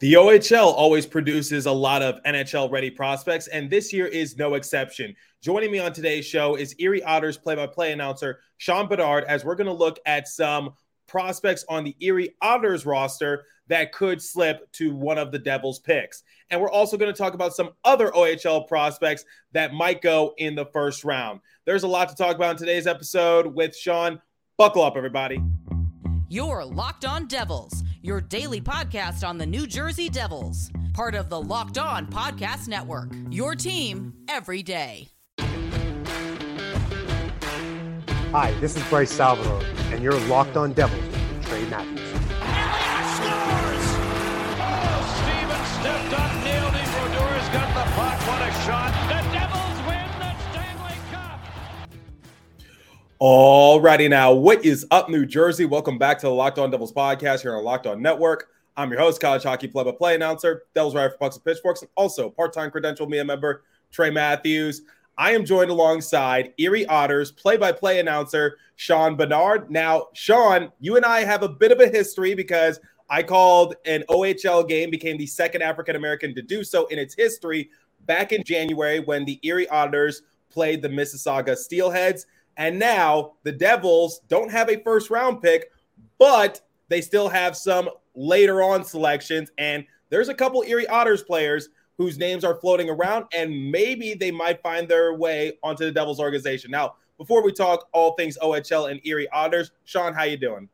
The OHL always produces a lot of NHL ready prospects, and this year is no exception. Joining me on today's show is Erie Otters play by play announcer Shawn Bednard, as we're going to look at some prospects on the Erie Otters roster that could slip to one of the Devils' picks. And we're also going to talk about some other OHL prospects that might go in the first round. There's a lot to talk about in today's episode with Shawn. Buckle up, everybody. You're Locked On Devils, your daily podcast on the New Jersey Devils, part of the Locked On Podcast Network. Your team every day. Hi, this is Bryce Salvador, and you're Locked On Devils with Trey Matthews. Alrighty now, what is up, New Jersey? Welcome back to the Locked On Devils podcast here on Locked On Network. I'm your host, college hockey play-by-play announcer, Devils writer for Pucks and Pitchforks, and also part-time credential media member Trey Matthews. I am joined alongside Erie Otters play-by-play announcer Shawn Bednard. Now, Shawn, you and I have a bit of a history because I called an OHL game, became the second African American to do so in its history back in January when the Erie Otters played the Mississauga Steelheads. And now the Devils don't have a first round pick, but they still have some later on selections. And there's a couple Erie Otters players whose names are floating around, and maybe they might find their way onto the Devils organization. Now, before we talk all things OHL and Erie Otters, Shawn, how you doing?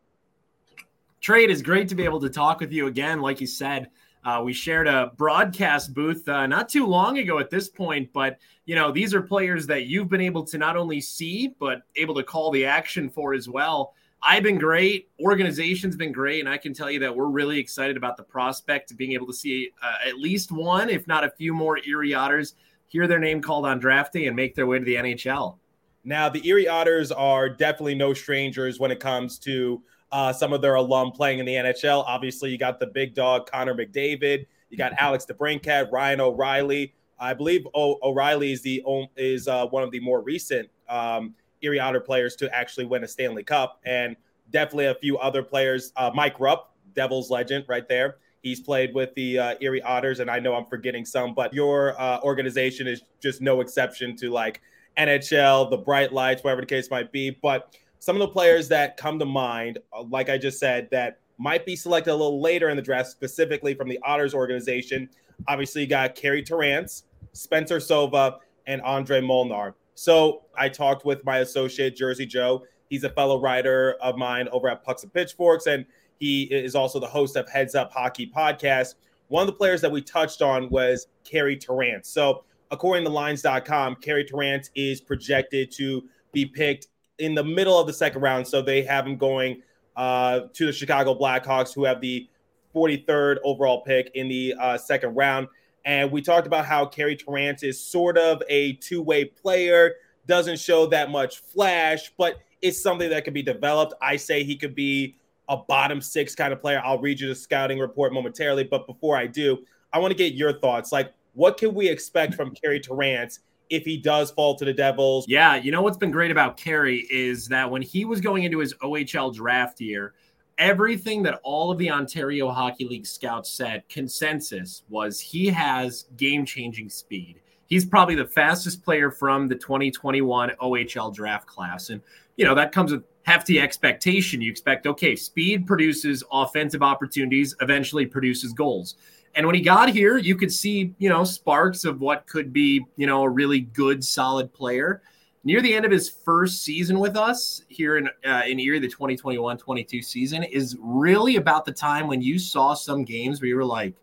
It is great to be able to talk with you again. Like you said, uh, we shared a broadcast booth uh, not too long ago at this point, but you know these are players that you've been able to not only see but able to call the action for as well. I've been great, organization's been great, and I can tell you that we're really excited about the prospect of being able to see uh, at least one, if not a few more Erie Otters hear their name called on draft day and make their way to the NHL. Now, the Erie Otters are definitely no strangers when it comes to uh, some of their alum playing in the NHL. Obviously, you got the big dog Connor McDavid, you got Alex DeBrincat, Ryan O'Reilly. I believe o- O'Reilly is the is uh, one of the more recent um, Erie Otter players to actually win a Stanley Cup, and definitely a few other players. Uh, Mike Rupp, Devils legend, right there. He's played with the uh, Erie Otters, and I know I'm forgetting some, but your uh, organization is just no exception to like NHL, the Bright Lights, whatever the case might be. But some of the players that come to mind, uh, like I just said, that might be selected a little later in the draft, specifically from the Otters organization. Obviously, you got Carey Terrance, Spencer Sova, and Andre Molnar. So I talked with my associate, Jersey Joe. He's a fellow writer of mine over at Pucks and Pitchforks, and he is also the host of Heads Up Hockey podcast. One of the players that we touched on was Carey Terrance. So, according to lines.com, Carey Terrance is projected to be picked in the middle of the second round. So, they have him going uh, to the Chicago Blackhawks, who have the 43rd overall pick in the uh, second round. And we talked about how Carey Terrance is sort of a two way player, doesn't show that much flash, but it's something that could be developed. I say he could be a bottom six kind of player. I'll read you the scouting report momentarily. But before I do, I want to get your thoughts. Like, what can we expect from Carey Terrance if he does fall to the Devils? Yeah, you know what's been great about Carey is that when he was going into his OHL draft year, everything that all of the Ontario Hockey League scouts said, consensus was he has game changing speed. He's probably the fastest player from the 2021 OHL draft class. And, you know, that comes with hefty expectation. You expect, okay, speed produces offensive opportunities, eventually produces goals. And when he got here, you could see, you know, sparks of what could be, you know, a really good, solid player. Near the end of his first season with us here in uh, in Erie, the 2021-22 season is really about the time when you saw some games where you were like,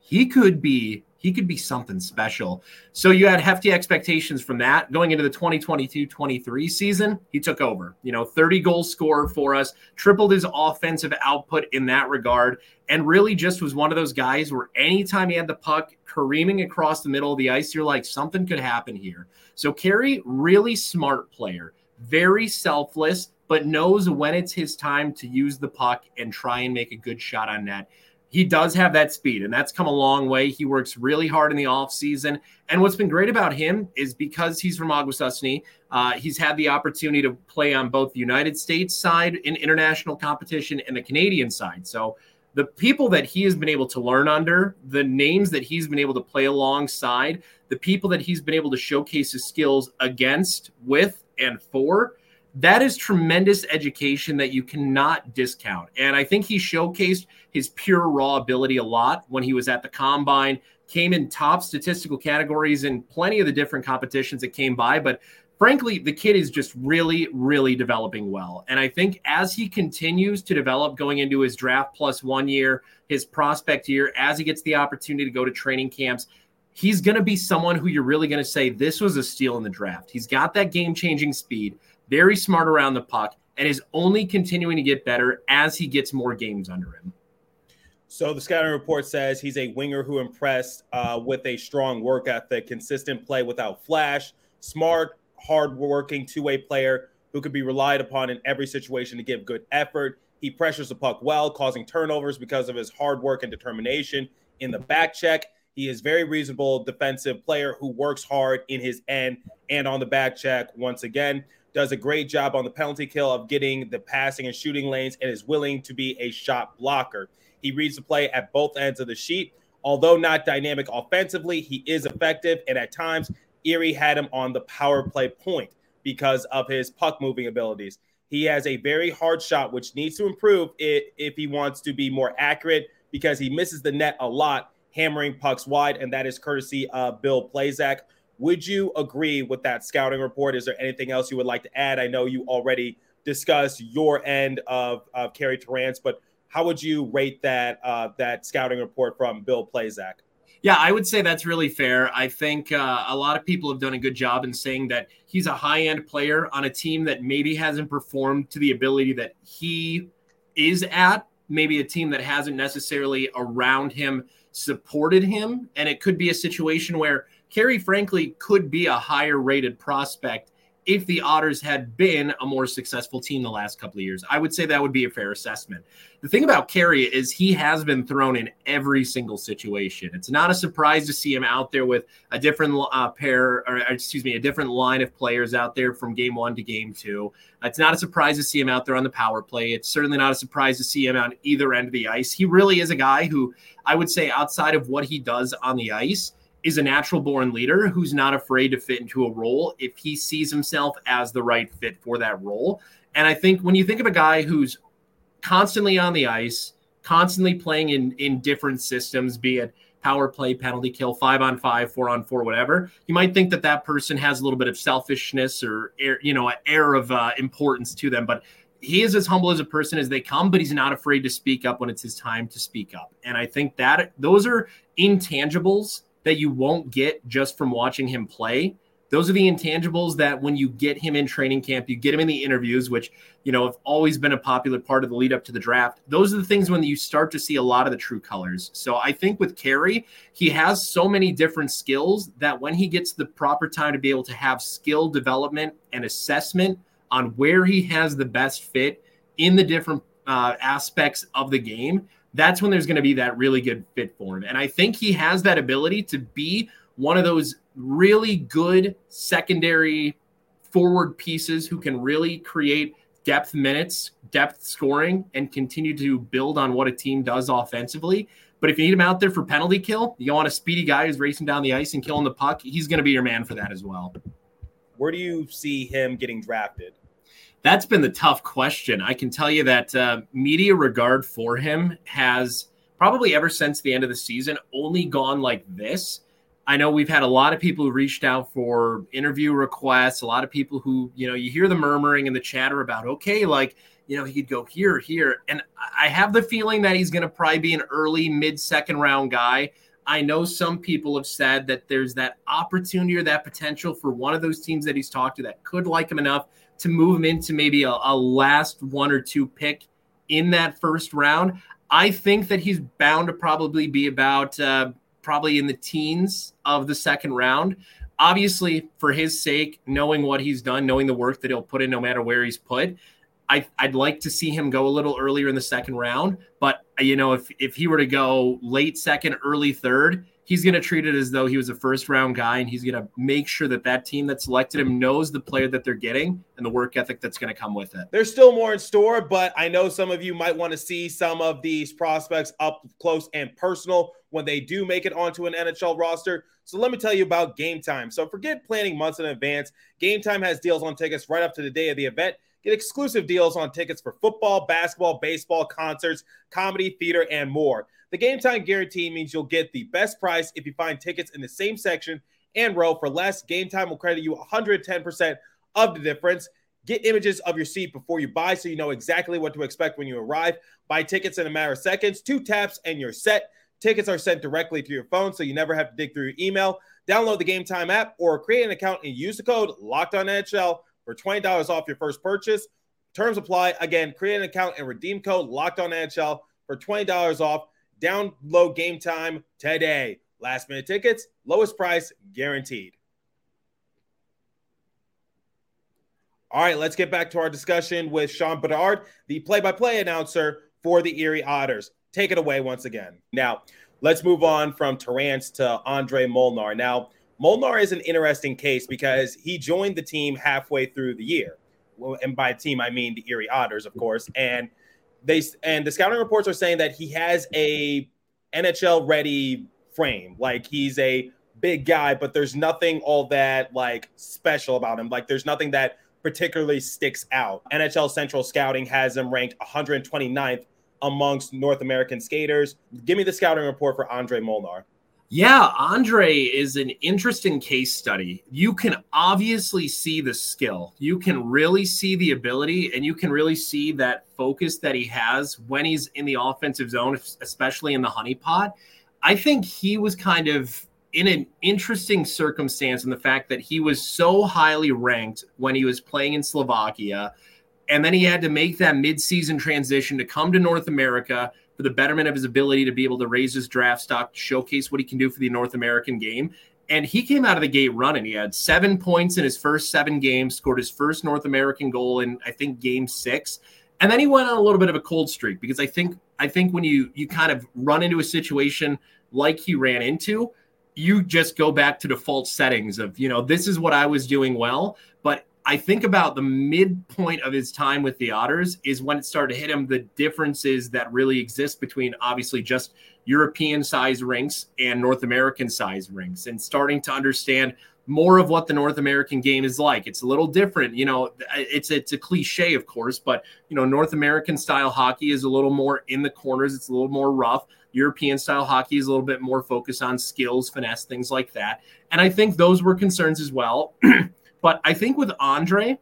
he could be he could be something special. So you had hefty expectations from that going into the 2022-23 season. He took over, you know, 30 goal scorer for us, tripled his offensive output in that regard, and really just was one of those guys where anytime he had the puck careening across the middle of the ice, you're like, something could happen here. So Carey, really smart player, very selfless, but knows when it's his time to use the puck and try and make a good shot on net he does have that speed, and that's come a long way. He works really hard in the offseason. And what's been great about him is because he's from Akwesasne, uh, he's had the opportunity to play on both the United States side in international competition and the Canadian side. So the people that he has been able to learn under, the names that he's been able to play alongside, the people that he's been able to showcase his skills against, with, and for, that is tremendous education that you cannot discount. And I think he showcased his pure raw ability a lot when he was at the combine, came in top statistical categories in plenty of the different competitions that came by. But frankly, the kid is just really, really developing well. And I think as he continues to develop going into his draft plus one year, his prospect year, as he gets the opportunity to go to training camps, he's going to be someone who you're really going to say, this was a steal in the draft. He's got that game changing speed, very smart around the puck, and is only continuing to get better as he gets more games under him. So the scouting report says he's a winger who impressed uh, with a strong work ethic, consistent play without flash, smart, hard-working two-way player who could be relied upon in every situation to give good effort. He pressures the puck well, causing turnovers because of his hard work and determination in the back check. He is very reasonable defensive player who works hard in his end and on the back check. Once again, does a great job on the penalty kill of getting the passing and shooting lanes and is willing to be a shot blocker. He reads the play at both ends of the sheet. Although not dynamic offensively, he is effective and at times Erie had him on the power play point because of his puck moving abilities. He has a very hard shot, which needs to improve if, he wants to be more accurate because he misses the net a lot, hammering pucks wide, and that is courtesy of Bill Placzek. Would you agree with that scouting report? Is there anything else you would like to add? I know you already discussed your end of, of Carey Terrance, but how would you rate that uh, that scouting report from Bill Placzek? Yeah, I would say that's really fair. I think uh, a lot of people have done a good job in saying that he's a high end player on a team that maybe hasn't performed to the ability that he is at. Maybe a team that hasn't necessarily around him supported him. And it could be a situation where Carey, frankly, could be a higher rated prospect if the Otters had been a more successful team the last couple of years. I would say that would be a fair assessment. The thing about Carey is he has been thrown in every single situation. It's not a surprise to see him out there with a different uh, pair, or excuse me, a different line of players out there from game one to game two. It's not a surprise to see him out there on the power play. It's certainly not a surprise to see him on either end of the ice. He really is a guy who I would say, outside of what he does on the ice, is a natural born leader who's not afraid to fit into a role if he sees himself as the right fit for that role. And I think when you think of a guy who's constantly on the ice, constantly playing in in different systems, be it power play, penalty kill, five on five, four on four, whatever, you might think that that person has a little bit of selfishness or air, you know, an air of uh, importance to them. But he is as humble as a person as they come, but he's not afraid to speak up when it's his time to speak up. And I think that those are intangibles that you won't get just from watching him play. Those are the intangibles that when you get him in training camp, you get him in the interviews, which, you know, have always been a popular part of the lead up to the draft. Those are the things when you start to see a lot of the true colors. So I think with Carey, he has so many different skills that when he gets the proper time to be able to have skill development and assessment on where he has the best fit in the different uh, aspects of the game, that's when there's going to be that really good fit for him. And I think he has that ability to be one of those really good secondary forward pieces who can really create depth minutes, depth scoring, and continue to build on what a team does offensively. But if you need him out there for penalty kill, you want a speedy guy who's racing down the ice and killing the puck, he's going to be your man for that as well. Where do you see him getting drafted? That's been the tough question. I can tell you that uh, media regard for him has probably ever since the end of the season only gone like this. I know we've had a lot of people who reached out for interview requests, a lot of people who, you know, you hear the murmuring and the chatter about, okay, like, you know, he could go here, here. And I have the feeling that he's going to probably be an early, mid second round guy. I know some people have said that there's that opportunity or that potential for one of those teams that he's talked to that could like him enough to move him into maybe a, a last one or two pick in that first round. I think that he's bound to probably be about uh, probably in the teens of the second round. Obviously, for his sake, knowing what he's done, knowing the work that he'll put in, no matter where he's put, I, would like to see him go a little earlier in the second round. But you know, if if he were to go late second, early third, he's going to treat it as though he was a first round guy and he's going to make sure that that team that selected him knows the player that they're getting and the work ethic that's going to come with it. There's still more in store, but I know some of you might want to see some of these prospects up close and personal when they do make it onto an NHL roster. So let me tell you about Gametime. So forget planning months in advance. Gametime has deals on tickets right up to the day of the event. Get exclusive deals on tickets for football, basketball, baseball, concerts, comedy, theater, and more. The Gametime guarantee means you'll get the best price if you find tickets in the same section and row for less. Gametime will credit you 110% of the difference. Get images of your seat before you buy so you know exactly what to expect when you arrive. Buy tickets in a matter of seconds, two taps, and you're set. Tickets are sent directly to your phone so you never have to dig through your email. Download the Gametime app or create an account and use the code Locked On NHL for $20 off your first purchase. Terms apply. Again, create an account and redeem code Locked On NHL for $20 off. Download Gametime today. Last minute tickets, lowest price guaranteed. All right, let's get back to our discussion with Shawn Bednard, the play by play announcer for the Erie Otters. Take it away once again. Now, let's move on from Terrance to Andre Molnar. Now, Molnar is an interesting case because he joined the team halfway through the year. And by team, I mean the Erie Otters, of course. And they and the scouting reports are saying that he has a NHL ready frame. Like he's a big guy, but there's nothing all that like special about him. Like there's nothing that particularly sticks out. NHL Central Scouting has him ranked 129th amongst North American skaters. Give me the scouting report for Andre Molnar. Yeah, Andre is an interesting case study. You can obviously see the skill, you can really see the ability, and you can really see that focus that he has when he's in the offensive zone, especially in the honeypot. I think he was kind of in an interesting circumstance in the fact that he was so highly ranked when he was playing in Slovakia. And then he had to make that midseason transition to come to North America for the betterment of his ability to be able to raise his draft stock, showcase what he can do for the North American game. And he came out of the gate running. He had seven points in his first seven games, scored his first North American goal in I think game six. And then he went on a little bit of a cold streak because I think I think when you you kind of run into a situation like he ran into, you just go back to default settings of, you know, this is what I was doing well, but I think about the midpoint of his time with the Otters is when it started to hit him the differences that really exist between obviously just European size rinks and North American size rinks and starting to understand more of what the North American game is like. It's a little different, you know, it's it's a cliche of course, but you know, North American style hockey is a little more in the corners, it's a little more rough. European style hockey is a little bit more focused on skills, finesse, things like that. And I think those were concerns as well. But I think with Andre,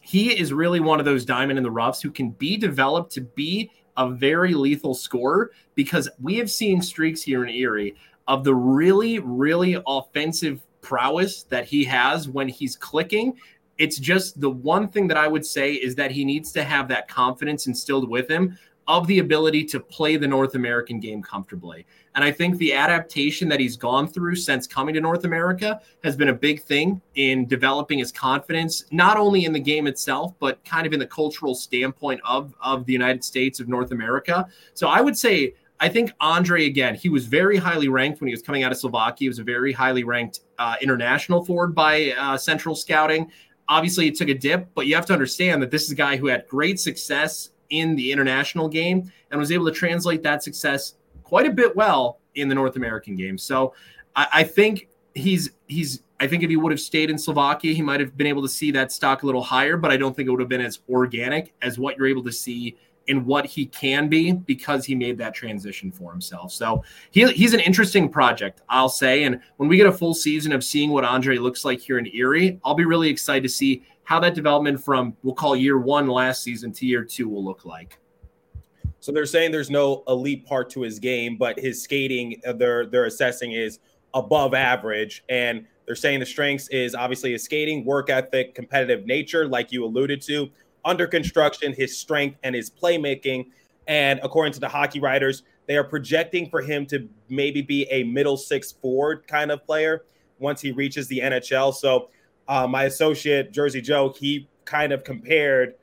he is really one of those diamond in the roughs who can be developed to be a very lethal scorer because we have seen streaks here in Erie of the really, really offensive prowess that he has when he's clicking. It's just the one thing that I would say is that he needs to have that confidence instilled with him of the ability to play the North American game comfortably. And I think the adaptation that he's gone through since coming to North America has been a big thing in developing his confidence, not only in the game itself, but kind of in the cultural standpoint of, of the United States of North America. So I would say, I think Andre, again, he was very highly ranked when he was coming out of Slovakia. He was a very highly ranked uh, international forward by uh, Central Scouting. Obviously, it took a dip, but you have to understand that this is a guy who had great success in the international game and was able to translate that success quite a bit well in the North American game. So I, I think he's he's I think if he would have stayed in Slovakia, he might have been able to see that stock a little higher, but I don't think it would have been as organic as what you're able to see in what he can be because he made that transition for himself. So he, he's an interesting project, I'll say. And when we get a full season of seeing what Andre looks like here in Erie, I'll be really excited to see how that development from we'll call year one last season to year two will look like. So they're saying there's no elite part to his game, but his skating uh, they're they're assessing is above average, and they're saying the strengths is obviously his skating, work ethic, competitive nature, like you alluded to. Under construction, his strength and his playmaking, and according to the hockey writers, they are projecting for him to maybe be a middle six forward kind of player once he reaches the NHL. So uh, my associate Jersey Joe, he kind of compared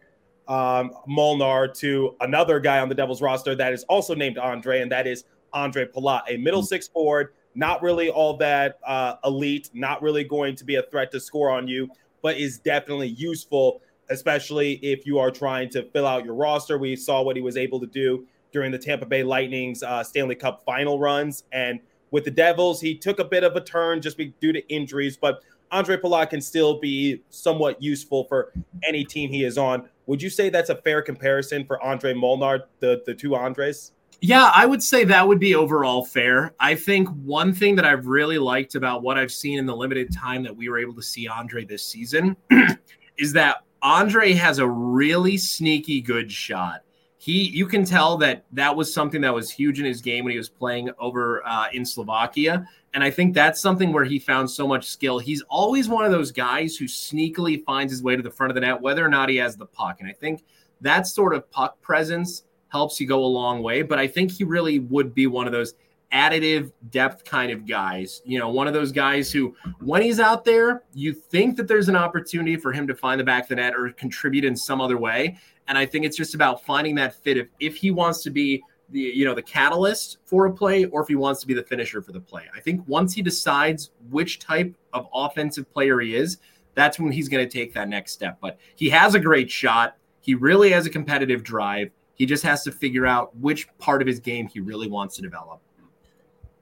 um, Molnar to another guy on the Devils roster that is also named Andre, and that is Andre Palat, a middle mm. six forward not really all that uh, elite, not really going to be a threat to score on you, but is definitely useful, especially if you are trying to fill out your roster. We saw what he was able to do during the Tampa Bay Lightning's uh, Stanley Cup final runs. And with the Devils, he took a bit of a turn just due to injuries, but Andre Palat can still be somewhat useful for any team he is on. Would you say that's a fair comparison for Andre Molnar, the, the two Andres? Yeah, I would say that would be overall fair. I think one thing that I've really liked about what I've seen in the limited time that we were able to see Andre this season is that Andre has a really sneaky good shot he you can tell that that was something that was huge in his game when he was playing over uh, in Slovakia, and I think that's something where he found so much skill. He's always one of those guys who sneakily finds his way to the front of the net, whether or not he has the puck, and I think that sort of puck presence helps you go a long way. But I think he really would be one of those additive depth kind of guys. You know, one of those guys who, when he's out there, you think that there's an opportunity for him to find the back of the net or contribute in some other way. And I think it's just about finding that fit. If if he wants to be the you know the catalyst for a play, or if he wants to be the finisher for the play. I think once he decides which type of offensive player he is, that's when he's going to take that next step. But he has a great shot. He really has a competitive drive. He just has to figure out which part of his game he really wants to develop.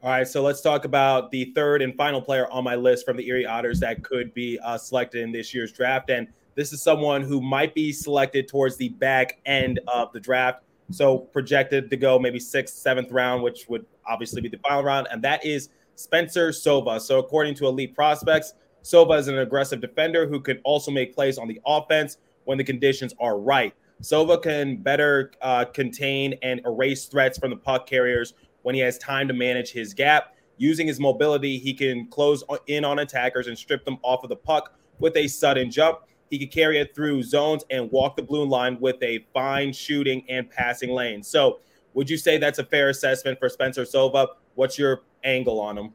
All right, so let's talk about the third and final player on my list from the Erie Otters that could be uh, selected in this year's draft. And this is someone who might be selected towards the back end of the draft. So projected to go maybe sixth, seventh round, which would obviously be the final round. And that is Spencer Sova. So according to Elite Prospects, Sova is an aggressive defender who can also make plays on the offense when the conditions are right. Sova can better uh, contain and erase threats from the puck carriers when he has time to manage his gap. Using his mobility, he can close in on attackers and strip them off of the puck with a sudden jump. He can carry it through zones and walk the blue line with a fine shooting and passing lane. So, would you say that's a fair assessment for Spencer Sova? What's your angle on him?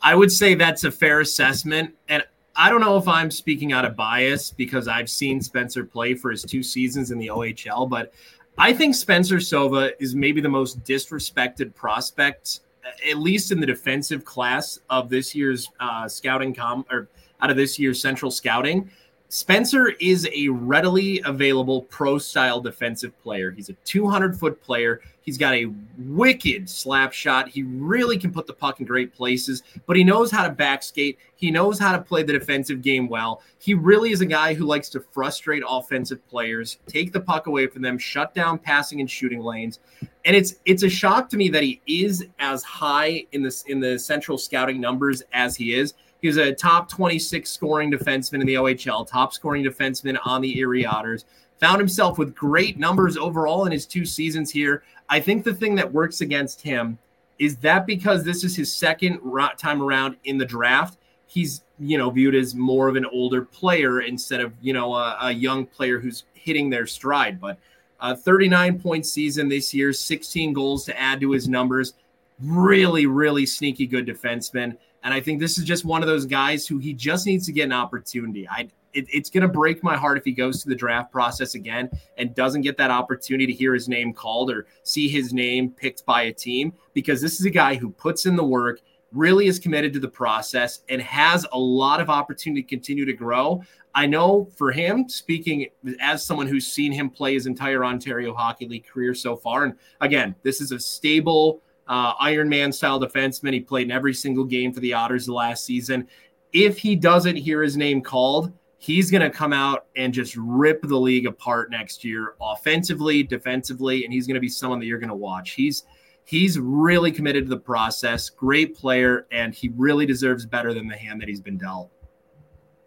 I would say that's a fair assessment. And I don't know if I'm speaking out of bias because I've seen Spencer play for his two seasons in the OHL, but I think Spencer Sova is maybe the most disrespected prospect, at least in the defensive class of this year's uh, scouting com or out of this year's central scouting. Spencer is a readily available pro style defensive player. He's a 200 foot player. He's got a wicked slap shot. He really can put the puck in great places, but he knows how to back skate. He knows how to play the defensive game well. He really is a guy who likes to frustrate offensive players, take the puck away from them, shut down passing and shooting lanes. And it's it's a shock to me that he is as high in this in the central scouting numbers as he is He's a top 26 scoring defenseman in the OHL, top scoring defenseman on the Erie Otters. Found himself with great numbers overall in his two seasons here. I think the thing that works against him is that because this is his second time around in the draft, he's you know viewed as more of an older player instead of you know a, a young player who's hitting their stride. But a 39 point season this year, 16 goals to add to his numbers. Really, really sneaky good defenseman. And I think this is just one of those guys who he just needs to get an opportunity. I it, it's going to break my heart if he goes to the draft process again and doesn't get that opportunity to hear his name called or see his name picked by a team because this is a guy who puts in the work, really is committed to the process, and has a lot of opportunity to continue to grow. I know for him, speaking as someone who's seen him play his entire Ontario Hockey League career so far, and again, this is a stable uh, Iron Man style defenseman. He played in every single game for the Otters the last season. If he doesn't hear his name called, he's going to come out and just rip the league apart next year, offensively, defensively, and he's going to be someone that you're going to watch. He's he's really committed to the process, great player, and he really deserves better than the hand that he's been dealt.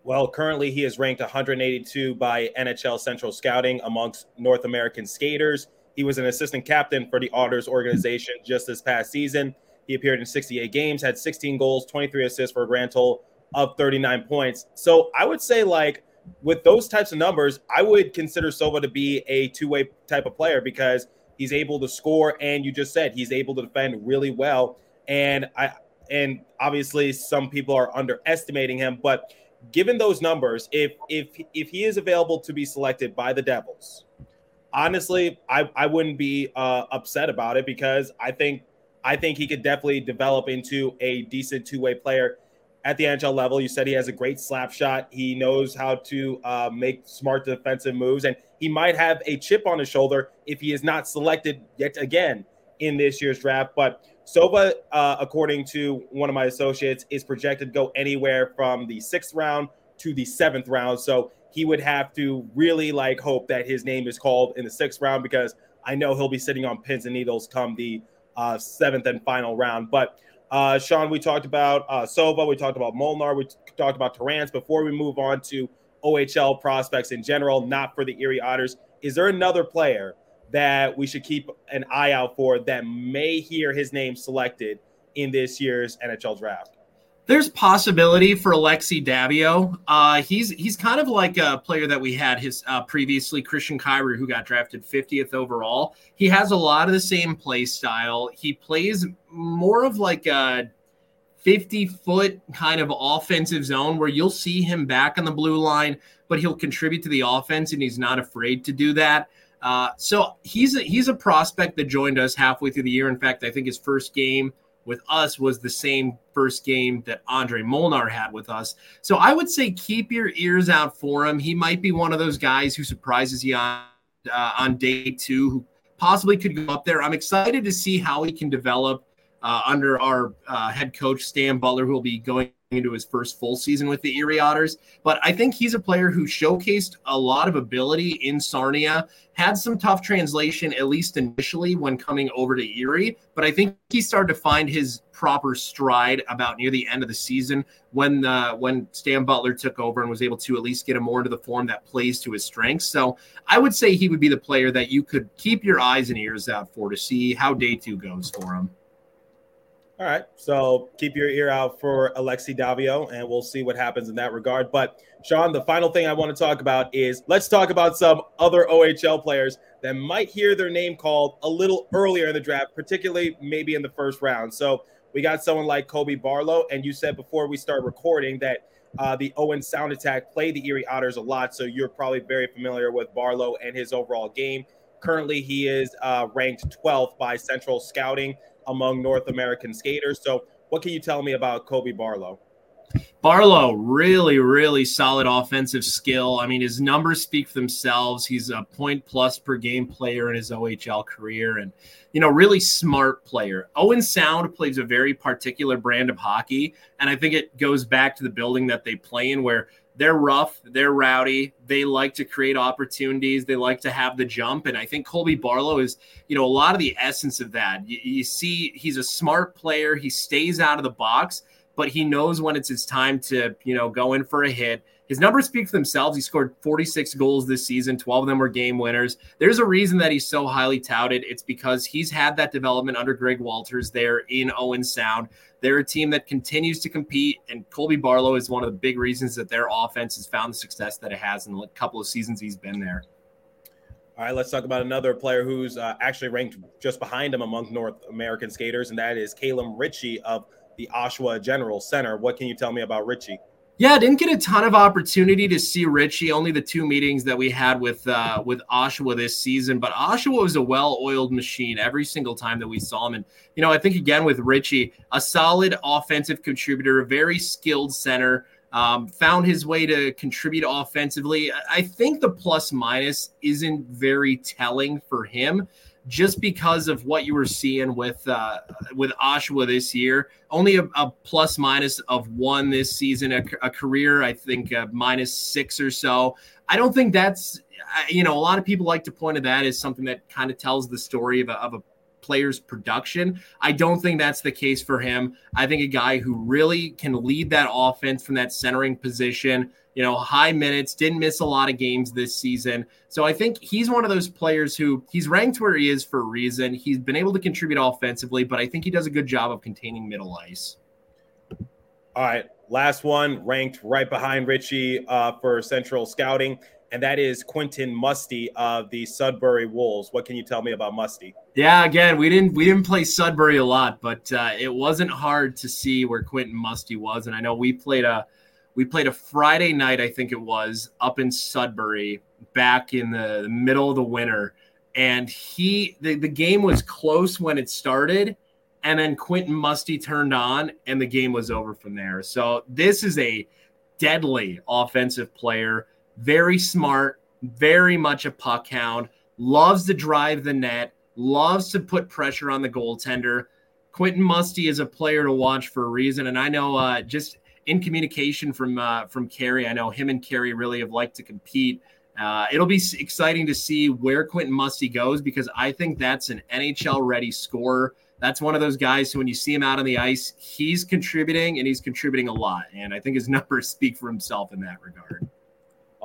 Well, currently he is ranked 182 by NHL Central Scouting amongst North American skaters. He was an assistant captain for the Otters organization just this past season. He appeared in 68 games, had 16 goals, 23 assists for a grand total of 39 points. So I would say, like, with those types of numbers, I would consider Sova to be a two way type of player because he's able to score, and you just said he's able to defend really well. And I, and obviously, some people are underestimating him, but given those numbers, if if if he is available to be selected by the Devils, honestly, I, I wouldn't be uh, upset about it because I think I think he could definitely develop into a decent two way player at the NHL level. You said he has a great slap shot. He knows how to uh, make smart defensive moves, and he might have a chip on his shoulder if he is not selected yet again in this year's draft. But Sova, uh, according to one of my associates, is projected to go anywhere from the sixth round to the seventh round. So he would have to really like hope that his name is called in the sixth round because I know he'll be sitting on pins and needles come the uh, seventh and final round. But uh, Shawn, we talked about uh, Sova, we talked about Molnar, we t- talked about Terrance. Before we move on to OHL prospects in general, not for the Erie Otters, is there another player that we should keep an eye out for that may hear his name selected in this year's NHL draft? There's possibility for Alexi Davio. Uh, he's he's kind of like a player that we had his uh, previously, Christian Kyrou, who got drafted 50th overall. He has a lot of the same play style. He plays more of like a 50 foot kind of offensive zone where you'll see him back on the blue line, but he'll contribute to the offense and he's not afraid to do that. Uh, so he's a, he's a prospect that joined us halfway through the year. In fact, I think his first game with us was the same first game that Andre Molnar had with us. So I would say keep your ears out for him. He might be one of those guys who surprises you on uh, on day two, who possibly could go up there. I'm excited to see how he can develop uh, under our uh, head coach Stan Butler, who will be going into his first full season with the Erie Otters. But I think he's a player who showcased a lot of ability in Sarnia, had some tough translation, at least initially when coming over to Erie. But I think he started to find his proper stride about near the end of the season when uh, when Stan Butler took over and was able to at least get him more into the form that plays to his strengths. So I would say he would be the player that you could keep your eyes and ears out for to see how day two goes for him. All right. So keep your ear out for Alexi Davio, and we'll see what happens in that regard. But Shawn, the final thing I want to talk about is let's talk about some other OHL players that might hear their name called a little earlier in the draft, particularly maybe in the first round. So we got someone like Colby Barlow, and you said before we start recording that uh, the Owen Sound Attack play the Erie Otters a lot, so you're probably very familiar with Barlow and his overall game. Currently, he is uh, ranked 12th by Central Scouting among North American skaters. So, what can you tell me about Colby Barlow? Barlow, really, really solid offensive skill. I mean, his numbers speak for themselves. He's a point plus per game player in his OHL career and, you know, really smart player. Owen Sound plays a very particular brand of hockey. And I think it goes back to the building that they play in where they're rough, they're rowdy, they like to create opportunities, they like to have the jump. And I think Colby Barlow is, you know, a lot of the essence of that. You, you, see, he's a smart player, he stays out of the box, but he knows when it's his time to, you know, go in for a hit. His numbers speak for themselves. He scored 46 goals this season, 12 of them were game winners. There's a reason that he's so highly touted. It's because he's had that development under Greg Walters there in Owen Sound. They're a team that continues to compete, and Colby Barlow is one of the big reasons that their offense has found the success that it has in the couple of seasons he's been there. All right, let's talk about another player who's uh, actually ranked just behind him among North American skaters, and that is Calum Ritchie of the Oshawa General Center. What can you tell me about Ritchie? Yeah, I didn't get a ton of opportunity to see Ritchie. Only the two meetings that we had with uh, with Oshawa this season, but Oshawa was a well-oiled machine every single time that we saw him. And you know, I think again with Ritchie, a solid offensive contributor, a very skilled center. Um, found his way to contribute offensively. I think the plus minus isn't very telling for him just because of what you were seeing with uh, with Oshawa this year. Only a, a plus minus of one this season, a, a career I think uh, minus six or so. I don't think that's you know a lot of people like to point to that as something that kind of tells the story of a, of a player's production. I don't think that's the case for him. I think a guy who really can lead that offense from that centering position you know, high minutes, didn't miss a lot of games this season. So I think he's one of those players who he's ranked where he is for a reason. He's been able to contribute offensively, but I think he does a good job of containing middle ice. All right. Last one ranked right behind Ritchie uh, for Central Scouting, and that is Quentin Musty of the Sudbury Wolves. What can you tell me about Musty? Yeah, again, we didn't we didn't play Sudbury a lot, but uh, it wasn't hard to see where Quentin Musty was, and I know we played a we played a Friday night, I think it was, up in Sudbury back in the middle of the winter. And he, the, the game was close when it started. and then Quentin Musty turned on, and the game was over from there. So this is a deadly offensive player, very smart, very much a puck hound, loves to drive the net, loves to put pressure on the goaltender. Quentin Musty is a player to watch for a reason, and I know uh, just in communication from uh, from Carey, I know him and Carey really have liked to compete. Uh, it'll be exciting to see where Quentin Musty goes because I think that's an NHL ready scorer that's one of those guys who, when you see him out on the ice, he's contributing and he's contributing a lot. And I think his numbers speak for himself in that regard.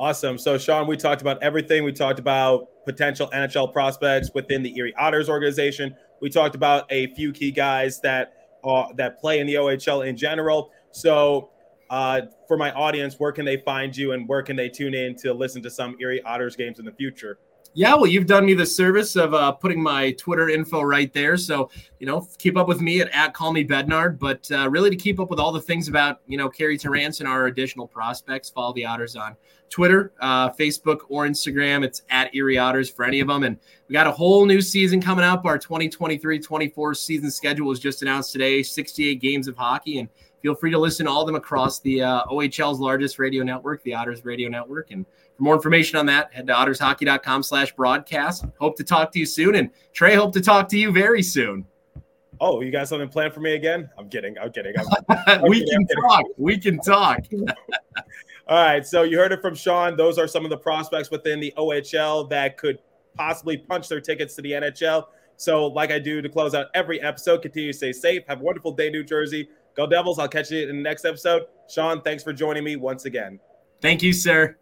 Awesome. So, Shawn, we talked about everything. We talked about potential NHL prospects within the Erie Otters organization. We talked about a few key guys that uh, that play in the OHL in general. So, uh, for my audience, where can they find you and where can they tune in to listen to some Erie Otters games in the future? Yeah, well, you've done me the service of uh, putting my Twitter info right there. So, you know, keep up with me at, at Call Me Bednard. But uh, really, to keep up with all the things about, you know, Carey Terrance and our additional prospects, follow the Otters on Twitter, uh, Facebook, or Instagram. It's at Erie Otters for any of them. And we got a whole new season coming up. Our 2023 24 season schedule was just announced today 68 games of hockey. And feel free to listen to all of them across the uh, OHL's largest radio network, the Otters Radio Network. And for more information on that, head to ottershockey.com slash broadcast. Hope to talk to you soon. And Trey, hope to talk to you very soon. Oh, you got something planned for me again? I'm kidding. I'm kidding. I'm, I'm we kidding, can talk. We can talk. All right. So you heard it from Shawn. Those are some of the prospects within the OHL that could possibly punch their tickets to the NHL. So, like I do to close out every episode, continue to stay safe. Have a wonderful day, New Jersey. Go Devils. I'll catch you in the next episode. Shawn, thanks for joining me once again. Thank you, sir.